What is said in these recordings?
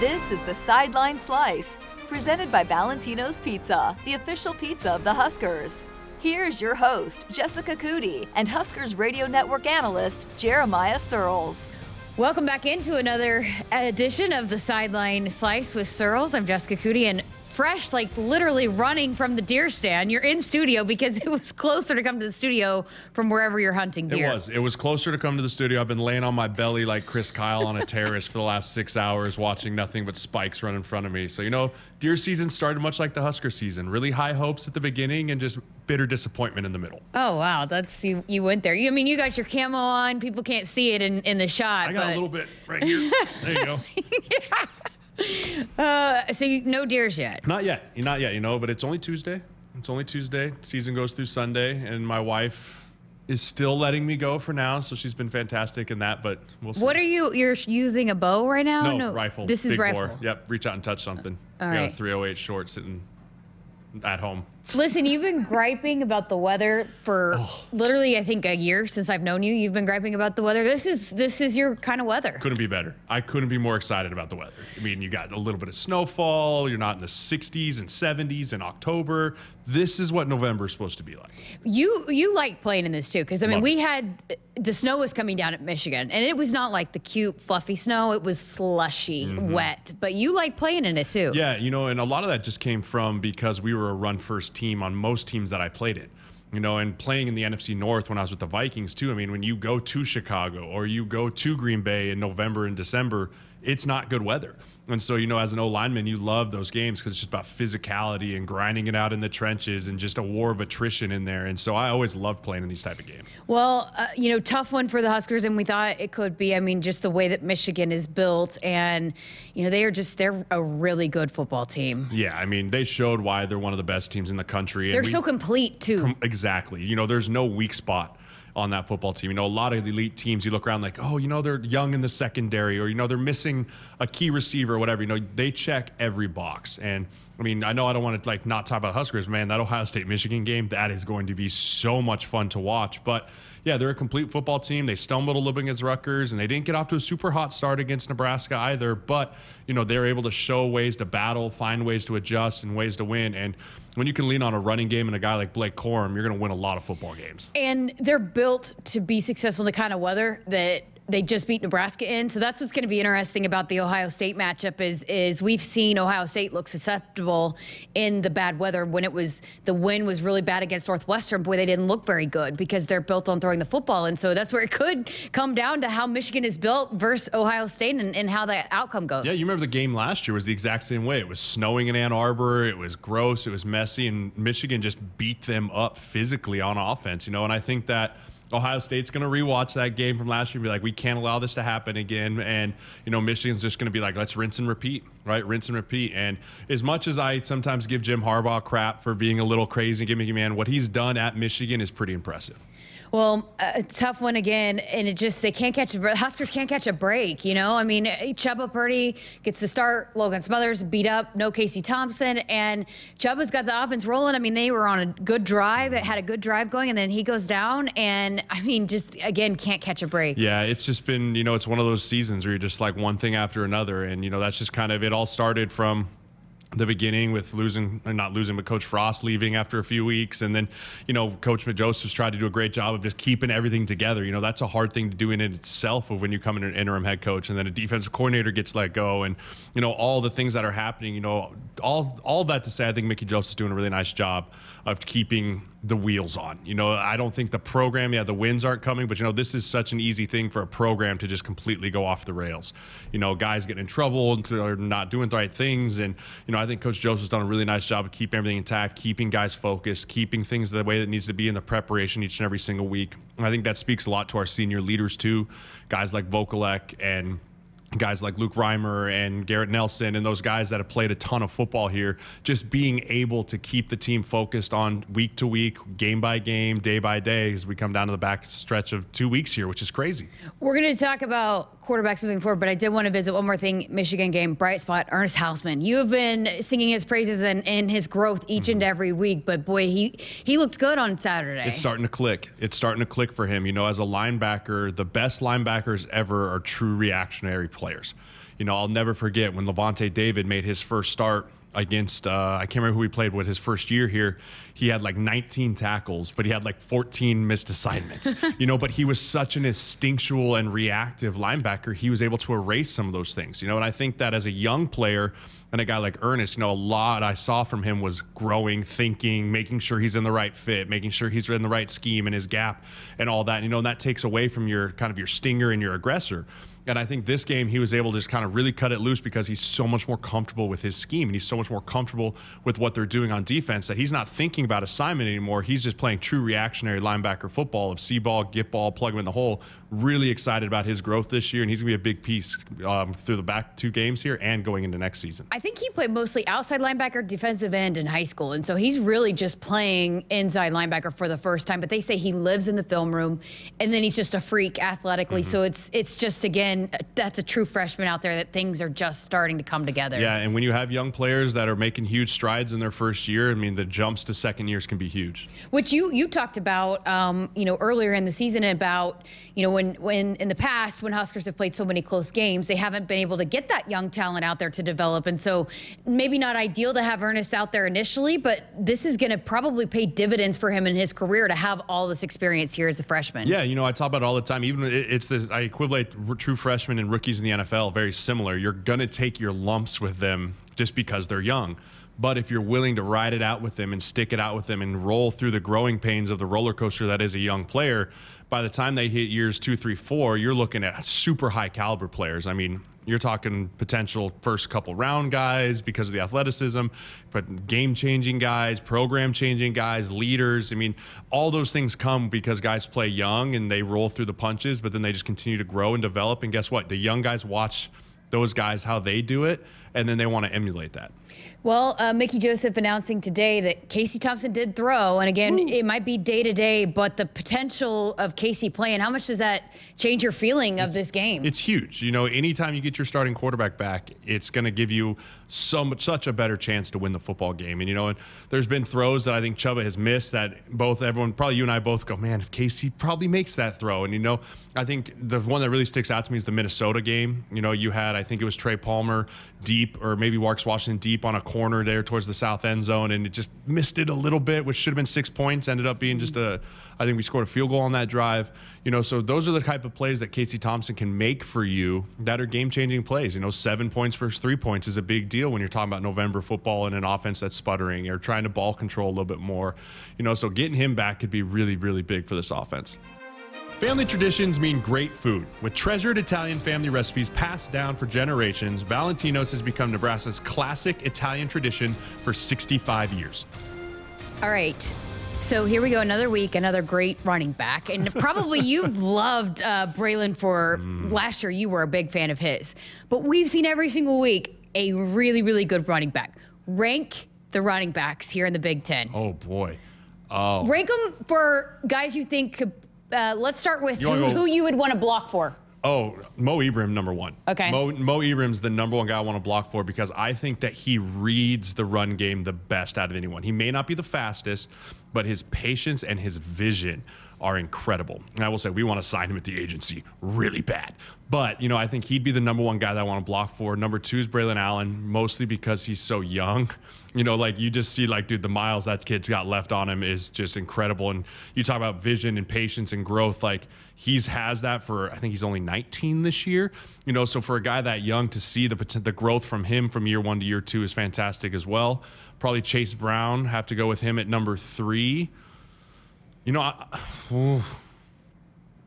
This is the Sideline Slice, presented by Valentino's Pizza, the official pizza of the Huskers. Here's your host, Jessica Coody, and Huskers Radio Network analyst, Jeremiah Sirles. Welcome back into another edition of the Sideline Slice with Sirles. I'm Jessica Coody, and fresh, like literally running from the deer stand. You're in studio because it was closer to come to the studio from wherever you're hunting deer. It was. It was closer to come to the studio. I've been laying on my belly like Chris Kyle on a terrace for the last six hours, watching nothing but spikes run in front of me. So you know, deer season started much like the Husker season. Really high hopes at the beginning and just bitter disappointment in the middle. Oh wow, that's you. You went there. You, I mean, you got your camo on. People can't see it in, in the shot. I got but... a little bit right here. There you go. yeah. Uh, so you, no deers yet? Not yet. Not yet. You know, but it's only Tuesday. It's only Tuesday. Season goes through Sunday, and my wife is still letting me go for now. So she's been fantastic in that. But we'll see. What are you? You're using a bow right now? No, no. rifle. This is rifle. Bore. Yep. Reach out and touch something. All we right. got a 308 short sitting at home. Listen, you've been griping about the weather for Oh. literally, I think, a year since I've known you. You've been griping about the weather. This is this is your kind of weather. Couldn't be better. I couldn't be more excited about the weather. I mean, you got a little bit of snowfall. You're not in the 60s and 70s in October. This is what November is supposed to be like. You you like playing in this too, because I mean, Love we it. had the snow was coming down at Michigan, and it was not like the cute fluffy snow. It was slushy, wet. But you like playing in it too. Mm-hmm. Yeah, you know, and a lot of that just came from because we were a run first team on most teams that I played in. You know, and playing in the NFC North when I was with the Vikings too. I mean, when you go to Chicago or you go to Green Bay in November and December, it's not good weather. And so, you know, as an O lineman, you love those games because it's just about physicality and grinding it out in the trenches and just a war of attrition in there. And so I always loved playing in these type of games. Well, uh, you know, tough one for the Huskers, and we thought it could be. I mean, just the way that Michigan is built, and you know, they are just they're a really good football team. Yeah, I mean, they showed why they're one of the best teams in the country. They're we- so complete too. Exactly. You know, there's no weak spot on that football team. You know, a lot of elite teams, you look around like, oh, you know, they're young in the secondary, or you know, they're missing a key receiver, or whatever. You know, they check every box. And I mean, I know I don't want to like not talk about Huskers, man. That Ohio State Michigan game, that is going to be so much fun to watch. But yeah, they're a complete football team. They stumbled a little bit against Rutgers, and they didn't get off to a super hot start against Nebraska either. But you know, they're able to show ways to battle, find ways to adjust, and ways to win. And when you can lean on a running game and a guy like Blake Corum, you're going to win a lot of football games. And they're built to be successful in the kind of weather that they just beat Nebraska in. So that's what's going to be interesting about the Ohio State matchup is is we've seen Ohio State look susceptible in the bad weather when it was the wind was really bad against Northwestern. Boy, they didn't look very good because they're built on throwing the football. And so that's where it could come down to how Michigan is built versus Ohio State and, and how that outcome goes. Yeah, you remember the game last year was the exact same way. It was snowing in Ann Arbor. It was gross. It was messy, and Michigan just beat them up physically on offense. You know, and I think that Ohio State's going to rewatch that game from last year and be like, we can't allow this to happen again. And you know, Michigan's just going to be like, let's rinse and repeat, right? Rinse and repeat. And as much as I sometimes give Jim Harbaugh crap for being a little crazy, and gimmicky man, what he's done at Michigan is pretty impressive. Well, a tough one again, and it just they can't catch a bre- Huskers can't catch a break. You know, I mean, eh, Chubba Purdy gets the start, Logan Smothers beat up, no Casey Thompson, and Chubba's got the offense rolling. I mean, they were on a good drive, it had a good drive going, and then he goes down, and I mean, just again can't catch a break. Yeah, it's just been, you know, it's one of those seasons where you're just like one thing after another. And, you know, that's just kind of it all started from the beginning with losing, or not losing, but Coach Frost leaving after a few weeks. And then, you know, Coach Mickey Joseph's tried to do a great job of just keeping everything together. You know, that's a hard thing to do in itself of when you come in an interim head coach and then a defensive coordinator gets let go and, you know, all the things that are happening, you know, all, all that to say, I think Mickey Joseph's doing a really nice job of keeping the wheels on. You know, I don't think the program, yeah, the wins aren't coming, but you know, this is such an easy thing for a program to just completely go off the rails. You know, guys getting in trouble they're not doing the right things. And, you know, I think Coach Joseph's done a really nice job of keeping everything intact, keeping guys focused, keeping things the way that needs to be in the preparation each and every single week. And I think that speaks a lot to our senior leaders too, guys like Vokolek and guys like Luke Reimer and Garrett Nelson and those guys that have played a ton of football here, just being able to keep the team focused on week to week, game by game, day by day, as we come down to the back stretch of two weeks here, which is crazy. We're going to talk about quarterbacks moving forward, but I did want to visit one more thing. Michigan game, bright spot, Ernest Hausmann. You have been singing his praises and, and his growth each and mm-hmm. every week, but boy, he he looked good on Saturday. It's starting to click. It's starting to click for him. You know, as a linebacker, the best linebackers ever are true reactionary players. You know, I'll never forget when Lavonte David made his first start against uh, I can't remember who he played with his first year here. He had like 19 tackles, but he had like 14 missed assignments. you know, but he was such an instinctual and reactive linebacker. He was able to erase some of those things. You know, and I think that as a young player and a guy like Ernest, you know, a lot I saw from him was growing, thinking, making sure he's in the right fit, making sure he's in the right scheme and his gap and all that. You know, and that takes away from your kind of your stinger and your aggressor. And I think this game he was able to just kind of really cut it loose because he's so much more comfortable with his scheme and he's so much more comfortable with what they're doing on defense that he's not thinking about assignment anymore. He's just playing true reactionary linebacker football of see ball, get ball, plug him in the hole. Really excited about his growth this year, and he's gonna be a big piece um, through the back two games here and going into next season. I think he played mostly outside linebacker, defensive end in high school, and so he's really just playing inside linebacker for the first time. But they say he lives in the film room, and then he's just a freak athletically. Mm-hmm. So it's it's just again that's a true freshman out there that things are just starting to come together. Yeah, and when you have young players that are making huge strides in their first year, I mean the jumps to second years can be huge. Which you you talked about, um, you know, earlier in the season about you know when when in the past when Huskers have played so many close games, they haven't been able to get that young talent out there to develop, and so maybe not ideal to have Ernest out there initially, but this is going to probably pay dividends for him in his career to have all this experience here as a freshman. Yeah, you know, I talk about it all the time. Even it's the I equate true freshmen and rookies in the NFL very similar. You're going to take your lumps with them just because they're young. But if you're willing to ride it out with them and stick it out with them and roll through the growing pains of the roller coaster that is a young player, by the time they hit years two, three, four, you're looking at super high caliber players. I mean, you're talking potential first couple round guys because of the athleticism, but game changing guys, program changing guys, leaders. I mean, all those things come because guys play young and they roll through the punches, but then they just continue to grow and develop. And guess what? The young guys watch those guys how they do it, and then they want to emulate that. Well, uh, Mickey Joseph announcing today that Casey Thompson did throw, and again, Ooh. it might be day to day, but the potential of Casey playing, how much does that change your feeling it's, of this game? It's huge. You know, anytime you get your starting quarterback back, it's going to give you so much, such a better chance to win the football game. And you know, and there's been throws that I think Chubba has missed that both everyone, probably you and I both go, man, if Casey probably makes that throw. And you know, I think the one that really sticks out to me is the Minnesota game. You know, you had I think it was Trey Palmer deep, or maybe Marcus Washington deep on a corner there towards the south end zone, and it just missed it a little bit, which should have been six points. Ended up being just a, I think we scored a field goal on that drive. You know, so those are the type of plays that Casey Thompson can make for you that are game changing plays. You know, seven points versus three points is a big deal when you're talking about November football and an offense that's sputtering or trying to ball control a little bit more. You know, so getting him back could be really, really big for this offense. Family traditions mean great food. With treasured Italian family recipes passed down for generations, Valentino's has become Nebraska's classic Italian tradition for 65 years. All right. So here we go, another week, another great running back. And probably you've loved uh, Braylon for mm. last year. You were a big fan of his. But we've seen every single week a really, really good running back. Rank the running backs here in the Big Ten. Oh, boy. Oh. Rank them for guys you think could uh, let's start with who, who, you would want to block for. Oh, Mo Ibrahim, number one. Okay. Mo, Mo Ibrahim's the number one guy I want to block for because I think that he reads the run game the best out of anyone. He may not be the fastest, but his patience and his vision are incredible. And I will say we want to sign him at the agency really bad. But, you know, I think he'd be the number one guy that I want to block for. Number two is Braylon Allen, mostly because he's so young. You know, like you just see, like, dude, the miles that kid's got left on him is just incredible. And you talk about vision and patience and growth, like he's has that for I think he's only 19 this year. You know, so for a guy that young to see the the growth from him from year one to year two is fantastic as well. Probably Chase Brown have to go with him at number three. You know, I,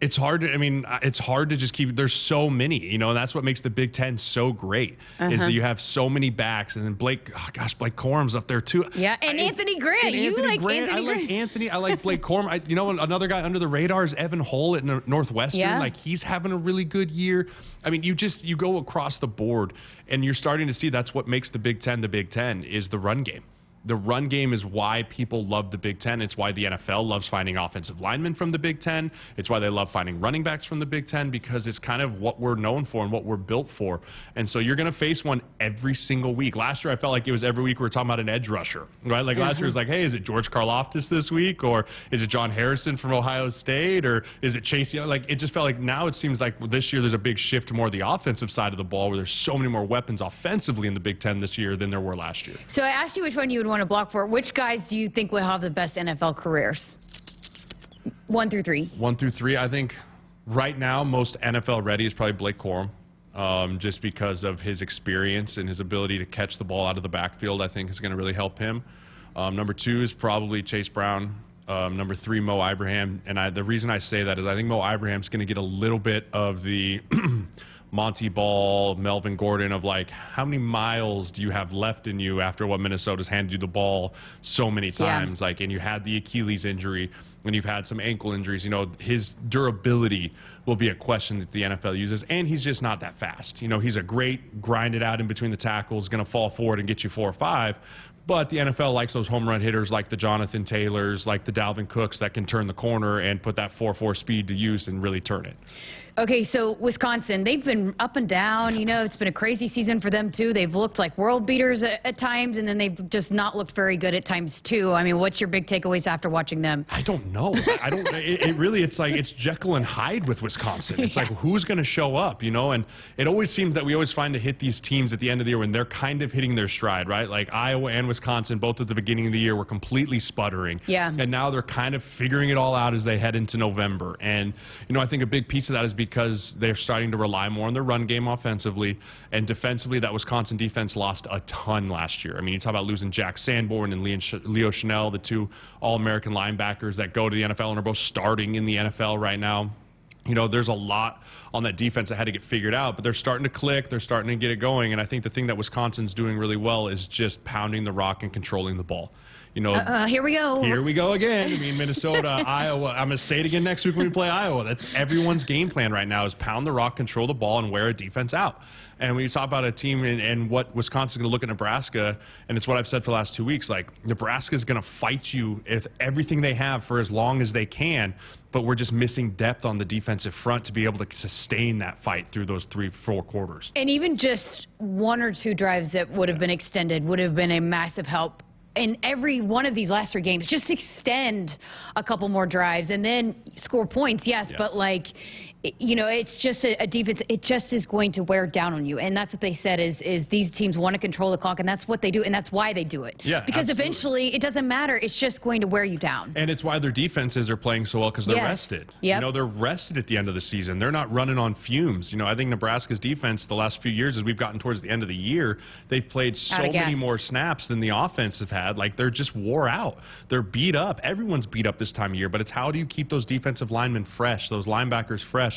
it's hard to, I mean, it's hard to just keep, there's so many, you know, and that's what makes the Big Ten so great uh-huh. is that uh-huh. you have so many backs. And then Blake, oh gosh, Blake Corum's up there too. Yeah. And I, Anthony Grant. And you Anthony like Grant. Anthony I like Anthony. I like Blake Corum. I, you know, another guy under the radar is Evan Hull at Northwestern. Yeah. Like he's having a really good year. I mean, you just, you go across the board and you're starting to see that's what makes the Big Ten the Big Ten is the run game the run game is why people love the Big Ten. It's why the NFL loves finding offensive linemen from the Big Ten. It's why they love finding running backs from the Big Ten because it's kind of what we're known for and what we're built for. And so you're going to face one every single week. Last year, I felt like it was every week we were talking about an edge rusher, right? Like last year was like, hey, is it George Karlaftis this week, or is it John Harrison from Ohio State, or is it Chase? Young? Like it just felt like now it seems like this year there's a big shift to more the offensive side of the ball, where there's so many more weapons offensively in the Big Ten this year than there were last year. So I asked you which one you would want to block for. Which guys do you think would have the best NFL careers? One through three. One through three, I think right now most NFL ready is probably Blake Corum. Um, just because of his experience and his ability to catch the ball out of the backfield, I think is going to really help him. Um, number two is probably Chase Brown. Um, number three, Mo Ibrahim. And I, the reason I say that is I think Mo Ibrahim's going to get a little bit of the Montee Ball, Melvin Gordon of like, how many miles do you have left in you after what Minnesota's handed you the ball so many times? Yeah. Like, and you had the Achilles injury and you've had some ankle injuries. You know, his durability will be a question that the NFL uses, and he's just not that fast. You know, he's a great grind it out in between the tackles, going to fall forward and get you four or five. But the NFL likes those home run hitters like the Jonathan Taylors, like the Dalvin Cooks that can turn the corner and put that 4 4 speed to use and really turn it. Okay, so Wisconsin, they've been up and down. You know, it's been a crazy season for them, too. They've looked like world beaters at, at, times, and then they've just not looked very good at times, too. I mean, what's your big takeaways after watching them? I don't know. I don't, it, it, really, it's like, it's Jekyll and Hyde with Wisconsin. It's yeah. like, who's going to show up, you know? And it always seems that we always find to hit these teams at the end of the year when they're kind of hitting their stride, right? Like Iowa and Wisconsin, both at the beginning of the year, were completely sputtering. Yeah. And now they're kind of figuring it all out as they head into November. And, you know, I think a big piece of that is because they're starting to rely more on their run game offensively. And defensively, that Wisconsin defense lost a ton last year. I mean, you talk about losing Jack Sanborn and Leo Chenal, the two All American linebackers that go to the NFL and are both starting in the NFL right now you know, there's a lot on that defense that had to get figured out, but they're starting to click. They're starting to get it going. And I think the thing that Wisconsin's doing really well is just pounding the rock and controlling the ball you know, uh, here we go. Here we go again. I mean, Minnesota, Iowa. I'm going to say it again next week when we play Iowa. That's everyone's game plan right now is pound the rock, control the ball, and wear a defense out. And when you talk about a team and, and what Wisconsin's going to look at Nebraska, and it's what I've said for the last two weeks, like Nebraska's going to fight you if everything they have for as long as they can, but we're just missing depth on the defensive front to be able to sustain that fight through those three, four quarters. And even just one or two drives that would have been extended would have been a massive help in every one of these last three games, just extend a couple more drives and then score points, yes, yeah. but like you know, it's just a, a, defense. It just is going to wear down on you, and that's what they said. Is is these teams want to control the clock, and that's what they do, and that's why they do it. Yeah, because absolutely. eventually it doesn't matter. It's just going to wear you down. And it's why their defenses are playing so well because they're yes. rested. Yep. You know, they're rested at the end of the season. They're not running on fumes. You know, I think Nebraska's defense the last few years, as we've gotten towards the end of the year, they've played so many more snaps than the offense have had. Like they're just wore out. They're beat up. Everyone's beat up this time of year. But it's how do you keep those defensive linemen fresh, those linebackers fresh?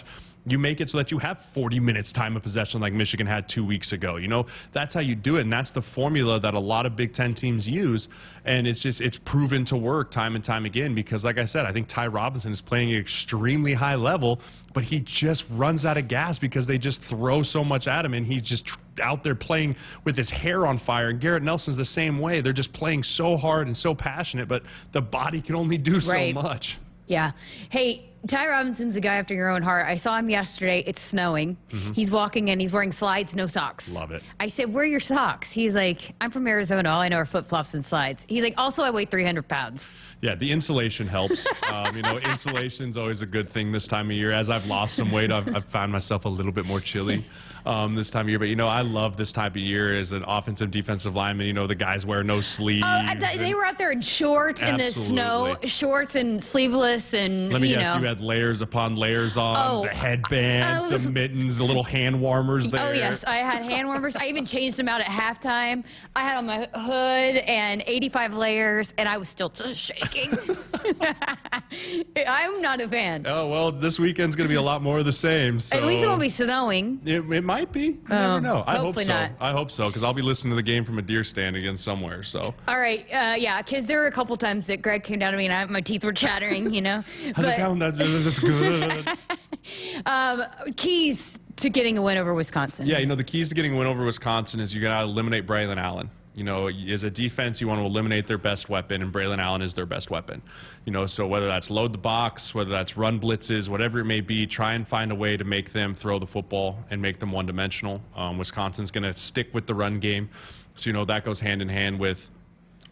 You make it so that you have 40 minutes time of possession like Michigan had two weeks ago. You know, that's how you do it. And that's the formula that a lot of Big Ten teams use. And it's just, it's proven to work time and time again because, like I said, I think Ty Robinson is playing at extremely high level, but he just runs out of gas because they just throw so much at him and he's just out there playing with his hair on fire. And Garrett Nelson's the same way. They're just playing so hard and so passionate, but the body can only do so right. much. Yeah. Hey, Ty Robinson's a guy after your own heart. I saw him yesterday. It's snowing. Mm-hmm. He's walking and He's wearing slides, no socks. Love it. I said, "Where are your socks?" He's like, "I'm from Arizona. All I know are flip flops and slides." He's like, "Also, I weigh 300 pounds." Yeah, the insulation helps. um, you know, insulation's always a good thing this time of year. As I've lost some weight, I've, I've found myself a little bit more chilly um, this time of year. But you know, I love this type of year as an offensive defensive lineman. You know, the guys wear no sleeves. Oh, th- they were out there in shorts in the snow, shorts and sleeveless, and let me you guess, know. you had layers upon layers on oh, the headbands, was, the mittens, the little hand warmers there. Oh yes, I had hand warmers. I even changed them out at halftime. I had on my hood and 85 layers, and I was still just shaking. I'm not a fan. Oh well, this weekend's going to be a lot more of the same. So. At least it won't be snowing. It, it might be. You oh, never know. I hope so. Not. I hope so because I'll be listening to the game from a deer stand again somewhere. So. All right. Uh, yeah, because there were a couple times that Greg came down to me and I, my teeth were chattering. You know. How's it down? That, that's good. um, keys to getting a win over Wisconsin. Yeah, you know the keys to getting a win over Wisconsin is you got to eliminate Braylon Allen. You know, as a defense, you want to eliminate their best weapon, and Braylon Allen is their best weapon. You know, so whether that's load the box, whether that's run blitzes, whatever it may be, try and find a way to make them throw the football and make them one dimensional. Um, Wisconsin's going to stick with the run game. So, you know, that goes hand in hand with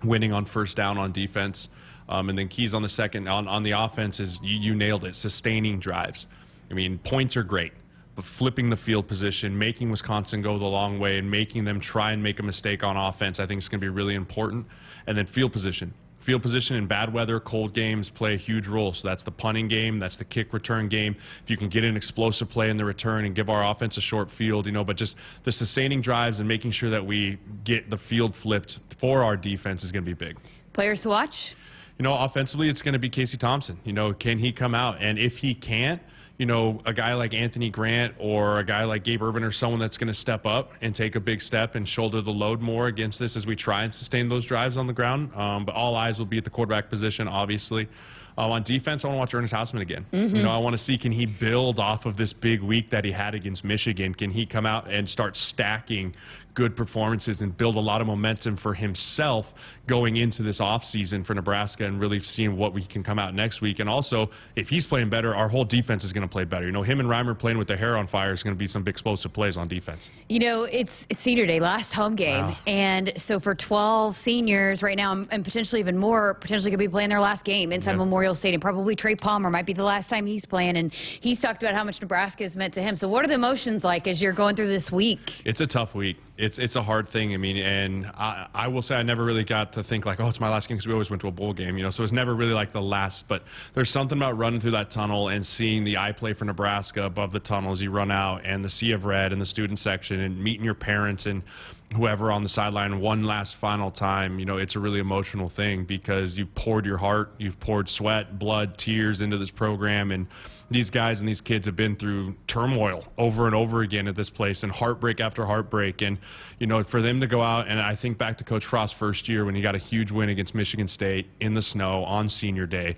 winning on first down on defense. Um, and then keys on the second, on, on the offense is you, you nailed it, sustaining drives. I mean, points are great flipping the field position, making Wisconsin go the long way, and making them try and make a mistake on offense, I think is going to be really important. And then field position. Field position in bad weather, cold games play a huge role. So that's the punting game, that's the kick return game. If you can get an explosive play in the return and give our offense a short field, you know, but just the sustaining drives and making sure that we get the field flipped for our defense is going to be big. Players to watch? You know, offensively, it's going to be Casey Thompson. You know, can he come out? And if he can't, you know, a guy like Anthony Grant or a guy like Gabe Ervin or someone that's going to step up and take a big step and shoulder the load more against this as we try and sustain those drives on the ground. Um, but all eyes will be at the quarterback position, obviously. Um, on defense, I want to watch Ernest Hausmann again. Mm-hmm. You know, I want to see can he build off of this big week that he had against Michigan? Can he come out and start stacking good performances and build a lot of momentum for himself going into this offseason for Nebraska and really seeing what we can come out next week. And also, if he's playing better, our whole defense is going to play better. You know, him and Reimer playing with their hair on fire is going to be some big explosive plays on defense. You know, it's, it's senior day, last home game. Wow. And so for 12 seniors right now, and potentially even more, potentially could be playing their last game inside yeah. Memorial Stadium. Probably Trey Palmer might be the last time he's playing. And he's talked about how much Nebraska has meant to him. So, what are the emotions like as you're going through this week? It's a tough week it's it's a hard thing. I mean, and I, I will say I never really got to think like, oh, it's my last game because we always went to a bowl game, you know. So it's never really like the last. But there's something about running through that tunnel and seeing the I play for Nebraska above the tunnel as you run out, and the sea of red in the student section, and meeting your parents and whoever on the sideline one last final time. You know, it's a really emotional thing because you've poured your heart, you've poured sweat, blood, tears into this program, and these guys and these kids have been through turmoil over and over again at this place and heartbreak after heartbreak. And, you know, for them to go out, and I think back to Coach Frost's first year when he got a huge win against Michigan State in the snow on senior day.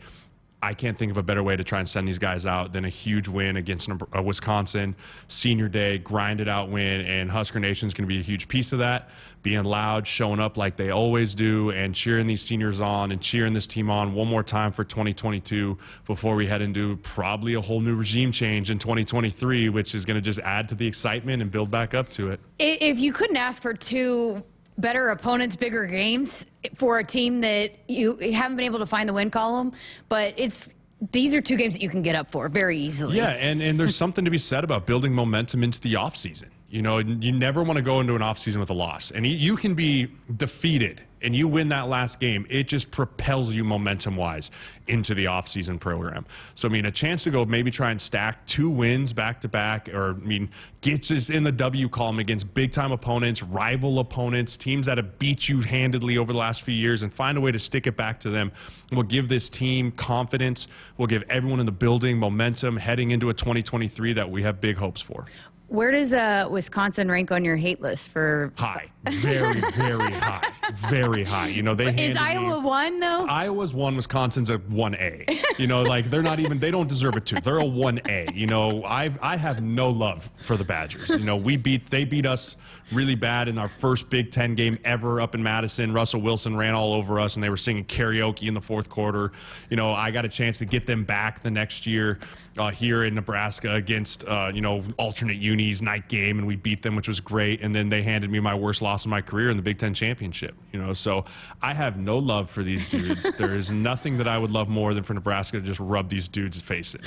I can't think of a better way to try and send these guys out than a huge win against uh, Wisconsin, senior day, grinded out win, and Husker Nation is going to be a huge piece of that. Being loud, showing up like they always do, and cheering these seniors on and cheering this team on one more time for 2022 before we head into probably a whole new regime change in 2023, which is going to just add to the excitement and build back up to it. If you couldn't ask for two better opponents, bigger games for a team that you haven't been able to find the win column, but it's these are two games that you can get up for very easily. Yeah, and, and there's something to be said about building momentum into the offseason. You know, you never want to go into an offseason with a loss. And you can be defeated and you win that last game, it just propels you momentum wise into the offseason program. So, I mean, a chance to go maybe try and stack two wins back to back, or, I mean, get us in the W column against big time opponents, rival opponents, teams that have beat you handedly over the last few years, and find a way to stick it back to them will give this team confidence, will give everyone in the building momentum heading into a 2023 that we have big hopes for. Where does uh, Wisconsin rank on your hate list for? High, very, very high, very high. You know they is Iowa me, one though. Iowa's one, Wisconsin's a one A. You know, like they're not even they don't deserve a two. They're a one A. You know, I I have no love for the Badgers. You know, we beat they beat us really bad in our first Big Ten game ever up in Madison. Russell Wilson ran all over us, and they were singing karaoke in the fourth quarter. You know, I got a chance to get them back the next year uh, here in Nebraska against uh, you know alternate uni night game, and we beat them, which was great. And then they handed me my worst loss of my career in the Big Ten championship. You know, so I have no love for these dudes. there is nothing that I would love more than for Nebraska to just rub these dudes' face in.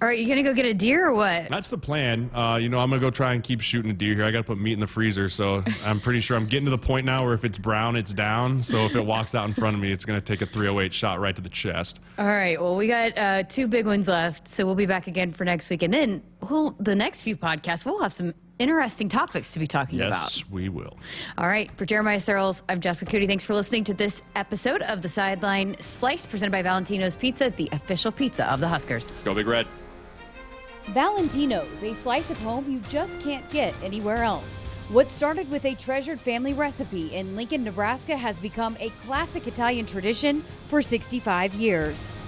All right, you gonna go get a deer or what? That's the plan. Uh, you know, I'm gonna go try and keep shooting a deer here. I got to put meat in the freezer, so I'm pretty sure I'm getting to the point now where if it's brown, it's down. So if it walks out in front of me, it's gonna take a 308 shot right to the chest. All right. Well, we got uh, two big ones left, so we'll be back again for next week, and then we'll, the next few podcasts we'll have some interesting topics to be talking yes, about. Yes, we will. All right. For Jeremiah Sirles, I'm Jessica Coody. Thanks for listening to this episode of the Sideline Slice presented by Valentino's Pizza, the official pizza of the Huskers. Go Big Red. Valentino's, a slice of home you just can't get anywhere else. What started with a treasured family recipe in Lincoln, Nebraska has become a classic Italian tradition for 65 years.